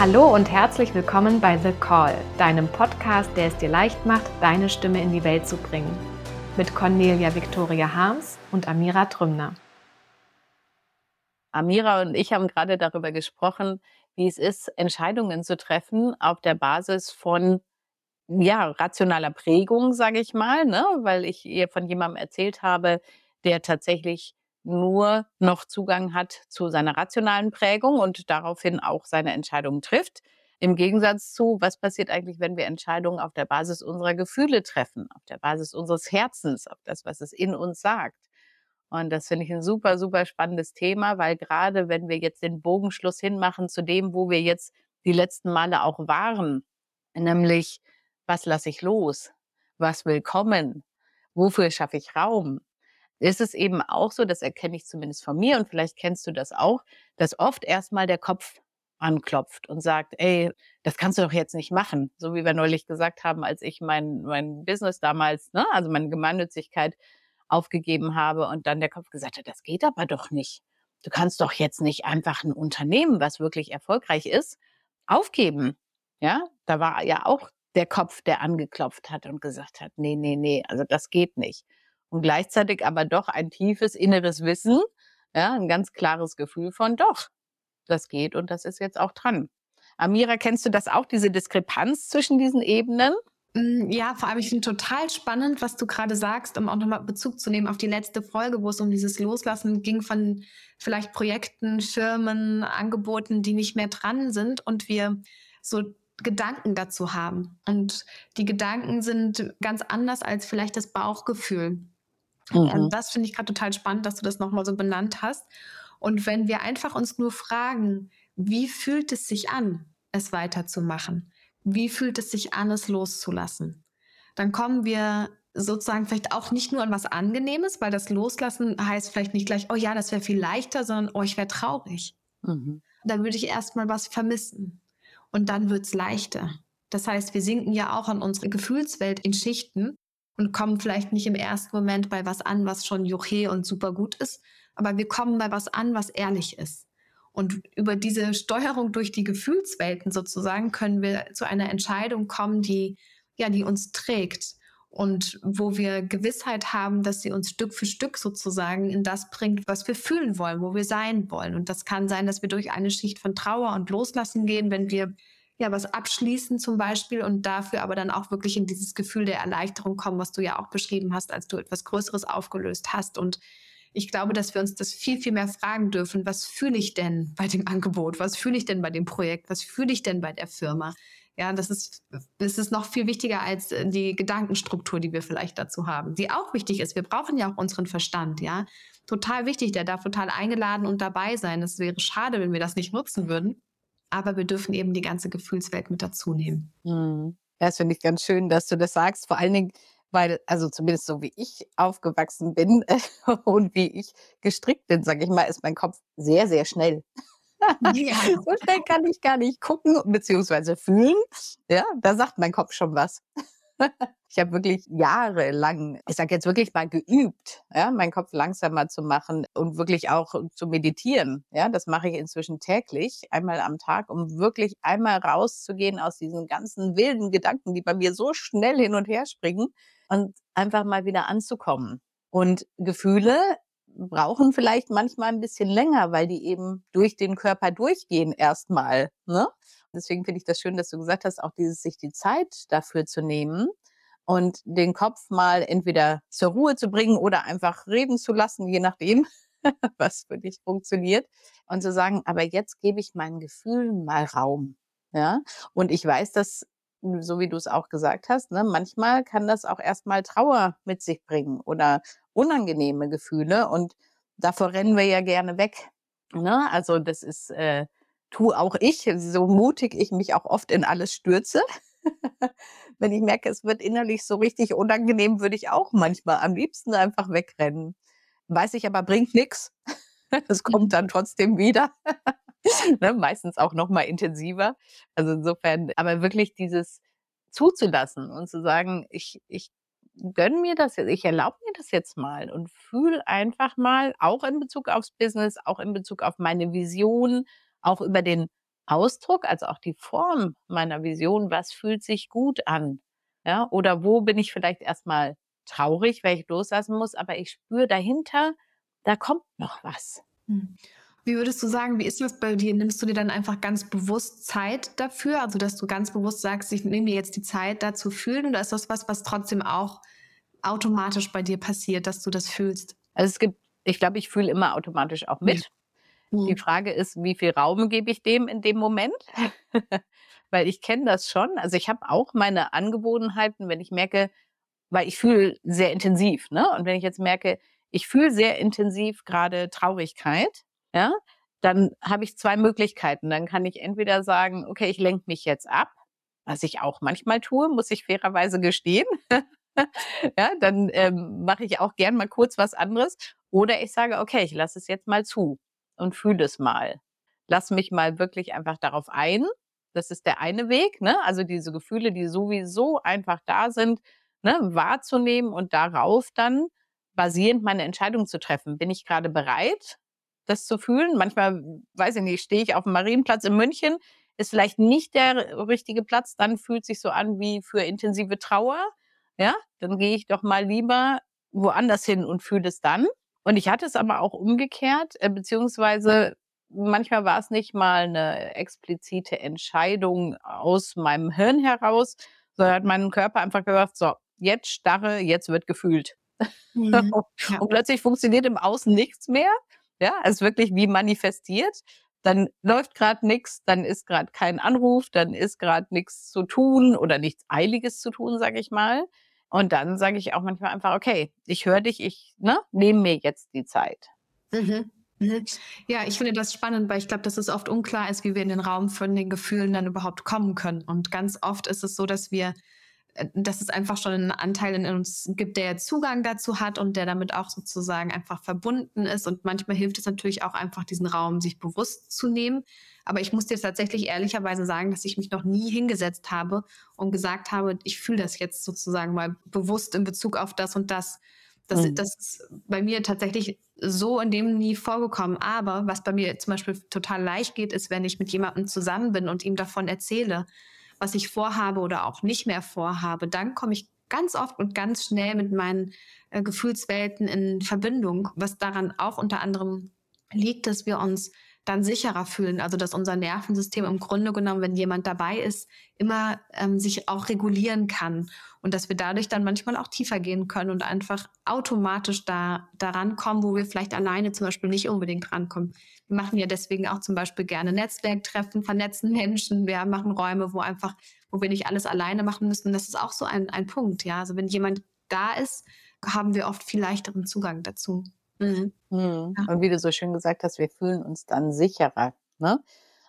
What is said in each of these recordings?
Hallo und herzlich willkommen bei The Call, deinem Podcast, der es dir leicht macht, deine Stimme in die Welt zu bringen. Mit Cornelia Victoria Harms und Amira Trümner. Amira und ich haben gerade darüber gesprochen, wie es ist, Entscheidungen zu treffen auf der Basis von ja, rationaler Prägung, sage ich mal, ne? weil ich ihr von jemandem erzählt habe, der tatsächlich nur noch Zugang hat zu seiner rationalen Prägung und daraufhin auch seine Entscheidungen trifft. Im Gegensatz zu, was passiert eigentlich, wenn wir Entscheidungen auf der Basis unserer Gefühle treffen, auf der Basis unseres Herzens, auf das, was es in uns sagt. Und das finde ich ein super, super spannendes Thema, weil gerade wenn wir jetzt den Bogenschluss hinmachen zu dem, wo wir jetzt die letzten Male auch waren, nämlich, was lasse ich los? Was will kommen? Wofür schaffe ich Raum? Ist es eben auch so, das erkenne ich zumindest von mir und vielleicht kennst du das auch, dass oft erstmal der Kopf anklopft und sagt, ey, das kannst du doch jetzt nicht machen. So wie wir neulich gesagt haben, als ich mein, mein Business damals, ne, also meine Gemeinnützigkeit aufgegeben habe und dann der Kopf gesagt hat, das geht aber doch nicht. Du kannst doch jetzt nicht einfach ein Unternehmen, was wirklich erfolgreich ist, aufgeben. Ja, da war ja auch der Kopf, der angeklopft hat und gesagt hat, nee, nee, nee, also das geht nicht und gleichzeitig aber doch ein tiefes inneres Wissen, ja, ein ganz klares Gefühl von doch, das geht und das ist jetzt auch dran. Amira, kennst du das auch, diese Diskrepanz zwischen diesen Ebenen? Mm, ja, vor allem, ich finde total spannend, was du gerade sagst, um auch nochmal Bezug zu nehmen auf die letzte Folge, wo es um dieses Loslassen ging von vielleicht Projekten, Firmen, Angeboten, die nicht mehr dran sind und wir so Gedanken dazu haben. Und die Gedanken sind ganz anders als vielleicht das Bauchgefühl. Mhm. Ähm, das finde ich gerade total spannend, dass du das nochmal so benannt hast. Und wenn wir einfach uns nur fragen, wie fühlt es sich an, es weiterzumachen? Wie fühlt es sich an, es loszulassen? Dann kommen wir sozusagen vielleicht auch nicht nur an was Angenehmes, weil das Loslassen heißt vielleicht nicht gleich, oh ja, das wäre viel leichter, sondern oh, ich wäre traurig. Mhm. Dann würde ich erstmal was vermissen. Und dann wird es leichter. Das heißt, wir sinken ja auch an unsere Gefühlswelt in Schichten und kommen vielleicht nicht im ersten Moment bei was an, was schon juche und super gut ist, aber wir kommen bei was an, was ehrlich ist. Und über diese Steuerung durch die Gefühlswelten sozusagen können wir zu einer Entscheidung kommen, die, ja, die uns trägt und wo wir Gewissheit haben, dass sie uns Stück für Stück sozusagen in das bringt, was wir fühlen wollen, wo wir sein wollen. Und das kann sein, dass wir durch eine Schicht von Trauer und Loslassen gehen, wenn wir ja was abschließen zum Beispiel und dafür aber dann auch wirklich in dieses Gefühl der Erleichterung kommen, was du ja auch beschrieben hast, als du etwas Größeres aufgelöst hast. Und ich glaube, dass wir uns das viel, viel mehr fragen dürfen. Was fühle ich denn bei dem Angebot? Was fühle ich denn bei dem Projekt? Was fühle ich denn bei der Firma? Ja, das ist, das ist noch viel wichtiger als äh, die Gedankenstruktur, die wir vielleicht dazu haben, die auch wichtig ist. Wir brauchen ja auch unseren Verstand, ja. Total wichtig, der darf total eingeladen und dabei sein. Es wäre schade, wenn wir das nicht nutzen würden aber wir dürfen eben die ganze Gefühlswelt mit dazu nehmen. Mhm. Das finde ich ganz schön, dass du das sagst. Vor allen Dingen, weil, also zumindest so wie ich aufgewachsen bin und wie ich gestrickt bin, sage ich mal, ist mein Kopf sehr, sehr schnell. Ja. so schnell kann ich gar nicht gucken bzw. fühlen. Ja, da sagt mein Kopf schon was. Ich habe wirklich jahrelang, ich sage jetzt wirklich mal geübt, ja, meinen Kopf langsamer zu machen und wirklich auch zu meditieren. Ja, das mache ich inzwischen täglich, einmal am Tag, um wirklich einmal rauszugehen aus diesen ganzen wilden Gedanken, die bei mir so schnell hin und her springen und einfach mal wieder anzukommen. Und Gefühle brauchen vielleicht manchmal ein bisschen länger, weil die eben durch den Körper durchgehen erstmal. Ne? Deswegen finde ich das schön, dass du gesagt hast, auch dieses sich die Zeit dafür zu nehmen und den Kopf mal entweder zur Ruhe zu bringen oder einfach reden zu lassen, je nachdem, was für dich funktioniert. Und zu sagen, aber jetzt gebe ich meinen Gefühlen mal Raum. Ja, und ich weiß, dass so wie du es auch gesagt hast, ne, manchmal kann das auch erstmal Trauer mit sich bringen oder unangenehme Gefühle und davor rennen wir ja gerne weg. Ne? Also das ist, äh, tu auch ich, so mutig ich mich auch oft in alles stürze. Wenn ich merke, es wird innerlich so richtig unangenehm, würde ich auch manchmal am liebsten einfach wegrennen. Weiß ich aber, bringt nichts. Es kommt dann trotzdem wieder. ne? Meistens auch noch mal intensiver. Also insofern, aber wirklich dieses zuzulassen und zu sagen, ich, ich gönne mir das jetzt, ich erlaube mir das jetzt mal und fühle einfach mal, auch in Bezug aufs Business, auch in Bezug auf meine Vision, auch über den Ausdruck, also auch die Form meiner Vision, was fühlt sich gut an? Ja, oder wo bin ich vielleicht erstmal traurig, weil ich loslassen muss, aber ich spüre dahinter, da kommt noch was. Hm. Wie würdest du sagen, wie ist das bei dir? Nimmst du dir dann einfach ganz bewusst Zeit dafür? Also, dass du ganz bewusst sagst, ich nehme mir jetzt die Zeit, da zu fühlen? Oder ist das was, was trotzdem auch automatisch bei dir passiert, dass du das fühlst? Also, es gibt, ich glaube, ich fühle immer automatisch auch mit. Mhm. Die Frage ist, wie viel Raum gebe ich dem in dem Moment? weil ich kenne das schon. Also, ich habe auch meine Angewohnheiten, wenn ich merke, weil ich fühle sehr intensiv, ne? Und wenn ich jetzt merke, ich fühle sehr intensiv gerade Traurigkeit, ja, dann habe ich zwei Möglichkeiten. Dann kann ich entweder sagen, okay, ich lenke mich jetzt ab, was ich auch manchmal tue, muss ich fairerweise gestehen. ja, dann ähm, mache ich auch gern mal kurz was anderes. Oder ich sage, okay, ich lasse es jetzt mal zu und fühle es mal. Lass mich mal wirklich einfach darauf ein. Das ist der eine Weg, ne? Also diese Gefühle, die sowieso einfach da sind, ne, wahrzunehmen und darauf dann basierend meine Entscheidung zu treffen. Bin ich gerade bereit, das zu fühlen? Manchmal, weiß ich nicht, stehe ich auf dem Marienplatz in München, ist vielleicht nicht der richtige Platz, dann fühlt sich so an wie für intensive Trauer. Ja, dann gehe ich doch mal lieber woanders hin und fühle es dann. Und ich hatte es aber auch umgekehrt, äh, beziehungsweise manchmal war es nicht mal eine explizite Entscheidung aus meinem Hirn heraus, sondern hat mein Körper einfach gesagt, so, jetzt starre, jetzt wird gefühlt. Mhm. und plötzlich funktioniert im Außen nichts mehr. Ja, es ist wirklich wie manifestiert. Dann läuft gerade nichts, dann ist gerade kein Anruf, dann ist gerade nichts zu tun oder nichts Eiliges zu tun, sage ich mal. Und dann sage ich auch manchmal einfach, okay, ich höre dich, ich ne, nehme mir jetzt die Zeit. Mhm. Mhm. Ja, ich finde das spannend, weil ich glaube, dass es oft unklar ist, wie wir in den Raum von den Gefühlen dann überhaupt kommen können. Und ganz oft ist es so, dass wir dass es einfach schon einen Anteil in uns gibt, der Zugang dazu hat und der damit auch sozusagen einfach verbunden ist. Und manchmal hilft es natürlich auch einfach, diesen Raum sich bewusst zu nehmen. Aber ich muss dir tatsächlich ehrlicherweise sagen, dass ich mich noch nie hingesetzt habe und gesagt habe, ich fühle das jetzt sozusagen mal bewusst in Bezug auf das und das. Das, mhm. das ist bei mir tatsächlich so in dem nie vorgekommen. Aber was bei mir zum Beispiel total leicht geht, ist, wenn ich mit jemandem zusammen bin und ihm davon erzähle was ich vorhabe oder auch nicht mehr vorhabe, dann komme ich ganz oft und ganz schnell mit meinen äh, Gefühlswelten in Verbindung, was daran auch unter anderem liegt, dass wir uns dann sicherer fühlen. Also dass unser Nervensystem im Grunde genommen, wenn jemand dabei ist, immer ähm, sich auch regulieren kann und dass wir dadurch dann manchmal auch tiefer gehen können und einfach automatisch da daran kommen, wo wir vielleicht alleine zum Beispiel nicht unbedingt rankommen. Wir machen ja deswegen auch zum Beispiel gerne Netzwerktreffen, vernetzen Menschen. Wir machen Räume, wo einfach, wo wir nicht alles alleine machen müssen. Das ist auch so ein, ein Punkt. Ja, also wenn jemand da ist, haben wir oft viel leichteren Zugang dazu. Mhm. Mhm. Ja. Und wie du so schön gesagt hast, wir fühlen uns dann sicherer. Ne?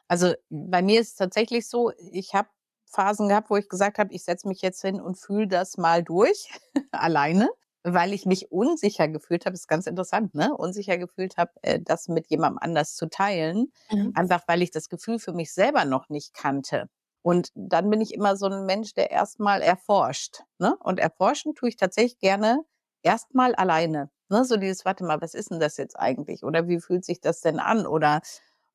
Also bei mir ist es tatsächlich so, ich habe Phasen gehabt, wo ich gesagt habe, ich setze mich jetzt hin und fühle das mal durch, alleine, weil ich mich unsicher gefühlt habe. Das ist ganz interessant, ne? Unsicher gefühlt habe, äh, das mit jemandem anders zu teilen. Mhm. Einfach weil ich das Gefühl für mich selber noch nicht kannte. Und dann bin ich immer so ein Mensch, der erstmal erforscht. Ne? Und erforschen tue ich tatsächlich gerne erstmal alleine. Ne? So dieses, warte mal, was ist denn das jetzt eigentlich? Oder wie fühlt sich das denn an? Oder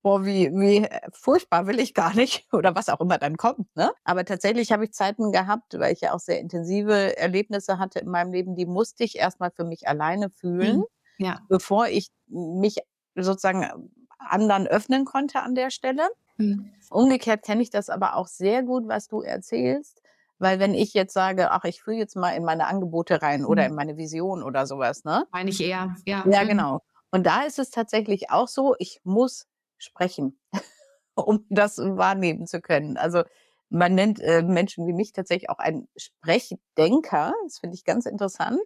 boah, wie, wie äh, furchtbar will ich gar nicht oder was auch immer dann kommt. Ne? Aber tatsächlich habe ich Zeiten gehabt, weil ich ja auch sehr intensive Erlebnisse hatte in meinem Leben, die musste ich erstmal für mich alleine fühlen, mhm. ja. bevor ich mich sozusagen äh, anderen öffnen konnte an der Stelle. Mhm. Umgekehrt kenne ich das aber auch sehr gut, was du erzählst. Weil wenn ich jetzt sage, ach, ich fühle jetzt mal in meine Angebote rein mhm. oder in meine Vision oder sowas, ne? Meine ich eher, ja. Ja, mhm. genau. Und da ist es tatsächlich auch so, ich muss sprechen, um das wahrnehmen zu können. Also man nennt äh, Menschen wie mich tatsächlich auch einen Sprechdenker. Das finde ich ganz interessant.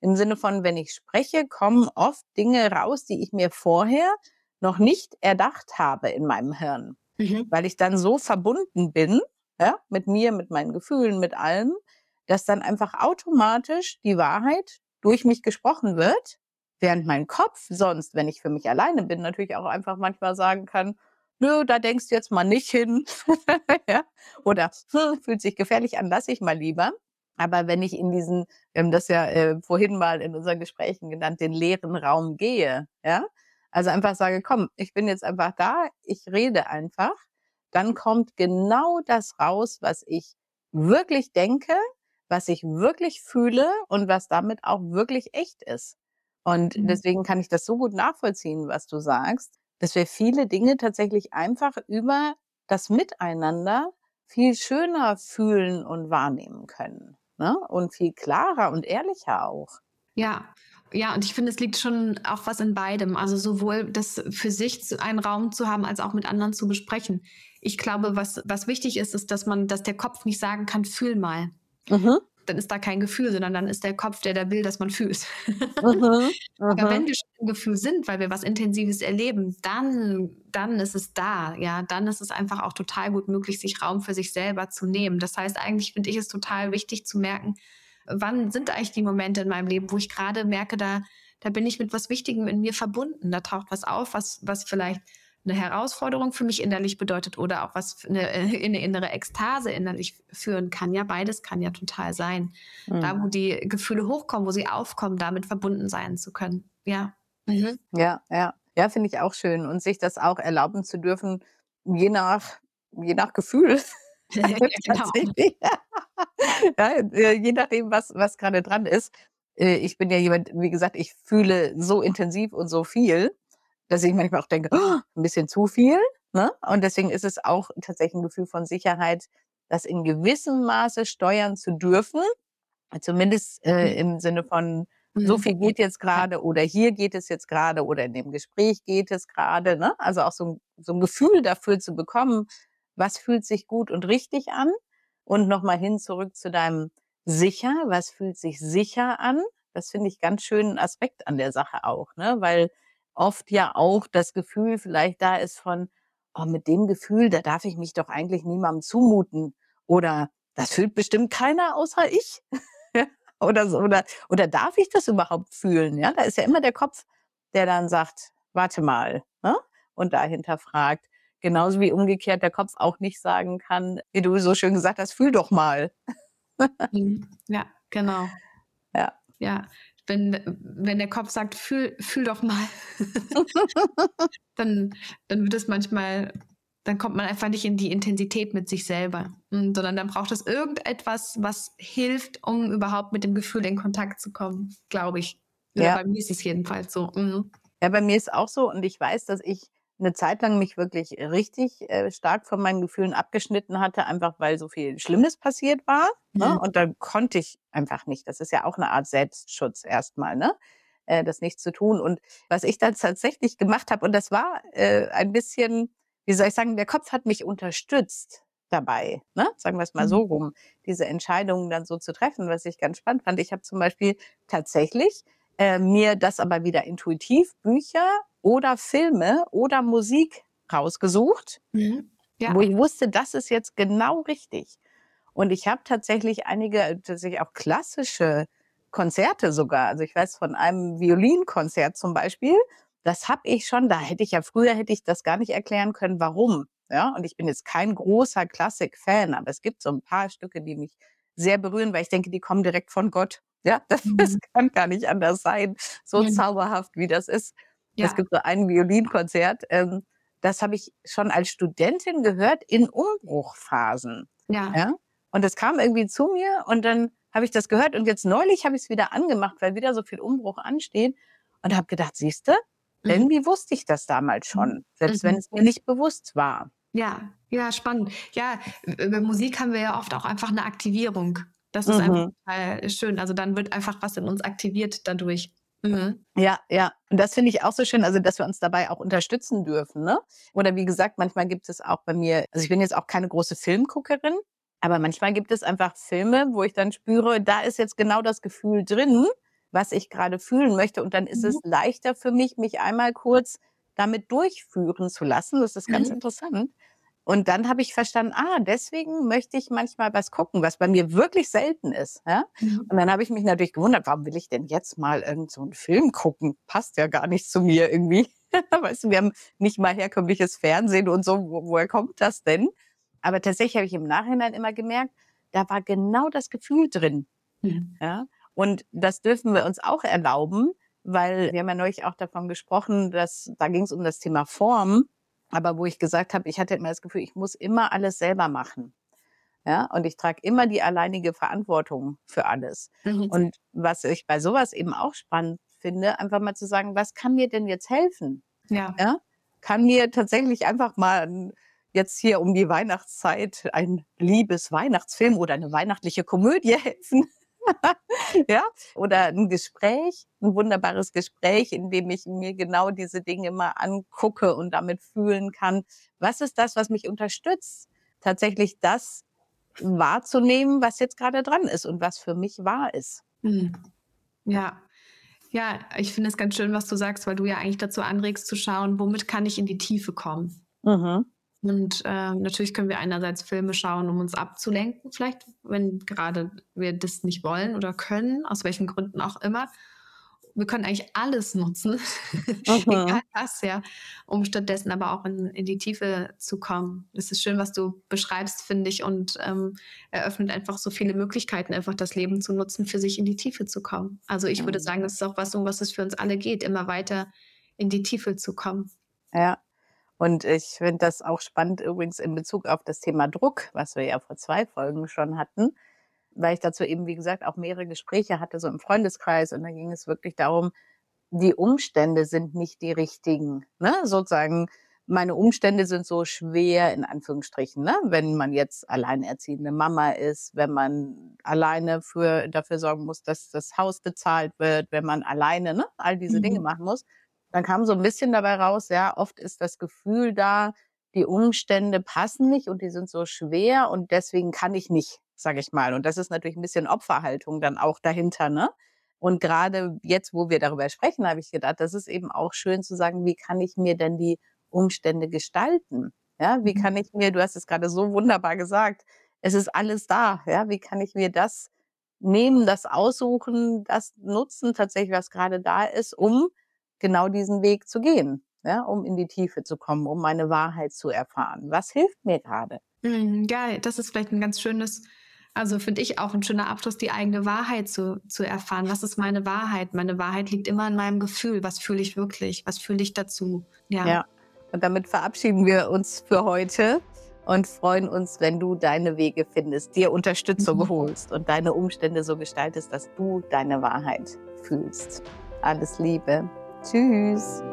Im Sinne von, wenn ich spreche, kommen oft Dinge raus, die ich mir vorher noch nicht erdacht habe in meinem Hirn. Mhm. Weil ich dann so verbunden bin, ja, mit mir, mit meinen Gefühlen, mit allem, dass dann einfach automatisch die Wahrheit durch mich gesprochen wird Während mein Kopf sonst, wenn ich für mich alleine bin, natürlich auch einfach manchmal sagen kann, nö, da denkst du jetzt mal nicht hin. ja? Oder hm, fühlt sich gefährlich an, lass ich mal lieber. Aber wenn ich in diesen, wir haben das ja äh, vorhin mal in unseren Gesprächen genannt, den leeren Raum gehe, ja, also einfach sage, komm, ich bin jetzt einfach da, ich rede einfach, dann kommt genau das raus, was ich wirklich denke, was ich wirklich fühle und was damit auch wirklich echt ist. Und Mhm. deswegen kann ich das so gut nachvollziehen, was du sagst, dass wir viele Dinge tatsächlich einfach über das Miteinander viel schöner fühlen und wahrnehmen können. Ne? Und viel klarer und ehrlicher auch. Ja, ja, und ich finde, es liegt schon auch was in beidem. Also sowohl das für sich einen Raum zu haben, als auch mit anderen zu besprechen. Ich glaube, was, was wichtig ist, ist, dass man, dass der Kopf nicht sagen kann, fühl mal. Mhm. Dann ist da kein Gefühl, sondern dann ist der Kopf, der da will, dass man fühlt. Mhm. Aber Mhm. wenn wir schon im Gefühl sind, weil wir was Intensives erleben, dann, dann ist es da, ja, dann ist es einfach auch total gut möglich, sich Raum für sich selber zu nehmen. Das heißt, eigentlich finde ich es total wichtig zu merken, wann sind eigentlich die Momente in meinem Leben, wo ich gerade merke, da, da bin ich mit was Wichtigem in mir verbunden. Da taucht was auf, was, was vielleicht eine Herausforderung für mich innerlich bedeutet oder auch was eine, äh, in eine innere Ekstase innerlich führen kann. Ja, beides kann ja total sein. Da, Mhm. wo die Gefühle hochkommen, wo sie aufkommen, damit verbunden sein zu können. Ja. Mhm. Ja, ja. Ja, finde ich auch schön. Und sich das auch erlauben zu dürfen, je nach, je nach Gefühl. genau. Tatsächlich. ja, äh, je nachdem, was, was gerade dran ist. Äh, Ich bin ja jemand, wie gesagt, ich fühle so intensiv und so viel, dass ich manchmal auch denke, oh, ein bisschen zu viel. Ne? Und deswegen ist es auch tatsächlich ein Gefühl von Sicherheit, das in gewissem Maße steuern zu dürfen. Zumindest äh, Mhm. im Sinne von, so Mhm. viel geht jetzt gerade oder hier geht es jetzt gerade oder in dem Gespräch geht es gerade. Ne? Also auch so ein, so ein Gefühl dafür zu bekommen, was fühlt sich gut und richtig an. Und nochmal hin zurück zu deinem sicher, was fühlt sich sicher an. Das finde ich ganz schönen Aspekt an der Sache auch, ne? weil oft ja auch das Gefühl vielleicht da ist von, oh, mit dem Gefühl, da darf ich mich doch eigentlich niemandem zumuten oder das fühlt bestimmt keiner außer ich. oder so oder oder darf ich das überhaupt fühlen? Ja, da ist ja immer der Kopf, der dann sagt, warte mal, ne? Und dahinter fragt. Genauso wie umgekehrt der Kopf auch nicht sagen kann, wie du so schön gesagt hast, fühl doch mal. Mhm. Ja, genau. Ja. Ja. Wenn, wenn der Kopf sagt, fühl, fühl doch mal, dann, dann wird es manchmal, dann kommt man einfach nicht in die Intensität mit sich selber, Mm, sondern dann braucht es irgendetwas, was hilft, um überhaupt mit dem Gefühl in Kontakt zu kommen, glaube ich. Oder Ja. bei mir ist es jedenfalls so. Mhm. Ja, bei mir ist auch so und ich weiß, dass ich eine Zeit lang mich wirklich richtig äh, stark von meinen Gefühlen abgeschnitten hatte, einfach weil so viel Schlimmes passiert war. Ne? Mhm. Und dann konnte ich einfach nicht. Das ist ja auch eine Art Selbstschutz erstmal, ne? Äh, das nicht zu tun. Und was ich dann tatsächlich gemacht habe, und das war äh, ein bisschen, wie soll ich sagen, der Kopf hat mich unterstützt dabei, ne? sagen wir es mal so Mhm. rum, diese Entscheidungen dann so zu treffen, was ich ganz spannend fand. Ich habe zum Beispiel tatsächlich äh, mir das aber wieder intuitiv Bücher oder Filme oder Musik rausgesucht, Mhm. Ja. wo ich wusste, das ist jetzt genau richtig. Und ich habe tatsächlich einige, tatsächlich auch klassische Konzerte sogar. Also ich weiß von einem Violinkonzert zum Beispiel, das habe ich schon, da hätte ich ja früher hätte ich das gar nicht erklären können, warum. Ja, und ich bin jetzt kein großer Klassik-Fan, aber es gibt so ein paar Stücke, die mich sehr berühren, weil ich denke, die kommen direkt von Gott. Ja, das, das Mhm. kann gar nicht anders sein, so Mhm. zauberhaft wie das ist. Ja. Es gibt so ein Violinkonzert, ähm, das habe ich schon als Studentin gehört in Umbruchphasen. Ja. Ja? Und das kam irgendwie zu mir und dann habe ich das gehört und jetzt neulich habe ich es wieder angemacht, weil wieder so viel Umbruch ansteht und habe gedacht, siehste, Mhm. irgendwie wusste ich das damals schon, selbst wenn Mhm. es mir nicht bewusst war. Ja, ja, spannend. Ja, über Musik haben wir ja oft auch einfach eine Aktivierung. Das ist einfach Mhm. total schön. Also dann wird einfach was in uns aktiviert dadurch. Mhm. Ja, ja. Und das finde ich auch so schön, also dass wir uns dabei auch unterstützen dürfen. Ne? Oder wie gesagt, manchmal gibt es auch bei mir, also ich bin jetzt auch keine große Filmguckerin, aber manchmal gibt es einfach Filme, wo ich dann spüre, da ist jetzt genau das Gefühl drin, was ich gerade fühlen möchte. Und dann ist Mhm. es leichter für mich, mich einmal kurz damit durchführen zu lassen. Das ist ganz Mhm. interessant. Und dann habe ich verstanden, ah, deswegen möchte ich manchmal was gucken, was bei mir wirklich selten ist. Ja? Mhm. Und dann habe ich mich natürlich gewundert, warum will ich denn jetzt mal irgend so einen Film gucken? Passt ja gar nicht zu mir irgendwie. weißt du, wir haben nicht mal herkömmliches Fernsehen und so. Wo, woher kommt das denn? Aber tatsächlich habe ich im Nachhinein immer gemerkt, da war genau das Gefühl drin. Mhm. Ja? Und das dürfen wir uns auch erlauben, weil wir haben ja neulich auch davon gesprochen, dass da ging es um das Thema Form. Aber wo ich gesagt habe, ich hatte immer das Gefühl, ich muss immer alles selber machen. Ja, und ich trage immer die alleinige Verantwortung für alles. Mhm. Und was ich bei sowas eben auch spannend finde, einfach mal zu sagen, was kann mir denn jetzt helfen? Ja. ja? Kann mir tatsächlich einfach mal jetzt hier um die Weihnachtszeit ein liebes Weihnachtsfilm oder eine weihnachtliche Komödie helfen? ja, oder ein Gespräch, ein wunderbares Gespräch, in dem ich mir genau diese Dinge mal angucke und damit fühlen kann. Was ist das, was mich unterstützt? Tatsächlich das wahrzunehmen, was jetzt gerade dran ist und was für mich wahr ist. Hm. Ja. Ja, ich finde es ganz schön, was du sagst, weil du ja eigentlich dazu anregst zu schauen, womit kann ich in die Tiefe kommen. Mhm. Und äh, natürlich können wir einerseits Filme schauen, um uns abzulenken, vielleicht, wenn gerade wir das nicht wollen oder können, aus welchen Gründen auch immer wir können eigentlich alles nutzen, egal was, ja, um stattdessen aber auch in, in die Tiefe zu kommen. Es ist schön, was du beschreibst, finde ich, und ähm, eröffnet einfach so viele Möglichkeiten, einfach das Leben zu nutzen, für sich in die Tiefe zu kommen. Also ich würde sagen, das ist auch was, um was es für uns alle geht, immer weiter in die Tiefe zu kommen. Ja. Und ich finde das auch spannend übrigens in Bezug auf das Thema Druck, was wir ja vor zwei Folgen schon hatten weil ich dazu eben, wie gesagt, auch mehrere Gespräche hatte, so im Freundeskreis. Und da ging es wirklich darum, die Umstände sind nicht die richtigen. Ne? Sozusagen, meine Umstände sind so schwer, in Anführungsstrichen, ne? wenn man jetzt alleinerziehende Mama ist, wenn man alleine für, dafür sorgen muss, dass das Haus bezahlt wird, wenn man alleine ne? all diese mhm. Dinge machen muss. Dann kam so ein bisschen dabei raus, ja, oft ist das Gefühl da, die Umstände passen nicht und die sind so schwer und deswegen kann ich nicht sage ich mal. Und das ist natürlich ein bisschen Opferhaltung dann auch dahinter, ne? Und gerade jetzt, wo wir darüber sprechen, habe ich gedacht, das ist eben auch schön zu sagen, wie kann ich mir denn die Umstände gestalten? Ja, wie mhm. kann ich mir, du hast es gerade so wunderbar gesagt, es ist alles da. Ja, wie kann ich mir das nehmen, das aussuchen, das nutzen, tatsächlich, was gerade da ist, um genau diesen Weg zu gehen, ja, um in die Tiefe zu kommen, um meine Wahrheit zu erfahren. Was hilft mir gerade? Mhm, ja, das ist vielleicht ein ganz schönes also finde ich auch ein schöner Abschluss, die eigene Wahrheit zu, zu erfahren. Was ist meine Wahrheit? Meine Wahrheit liegt immer in meinem Gefühl. Was fühle ich wirklich? Was fühle ich dazu? Ja. ja. Und damit verabschieden wir uns für heute und freuen uns, wenn du deine Wege findest, dir Unterstützung mhm. holst und deine Umstände so gestaltest, dass du deine Wahrheit fühlst. Alles Liebe. Tschüss.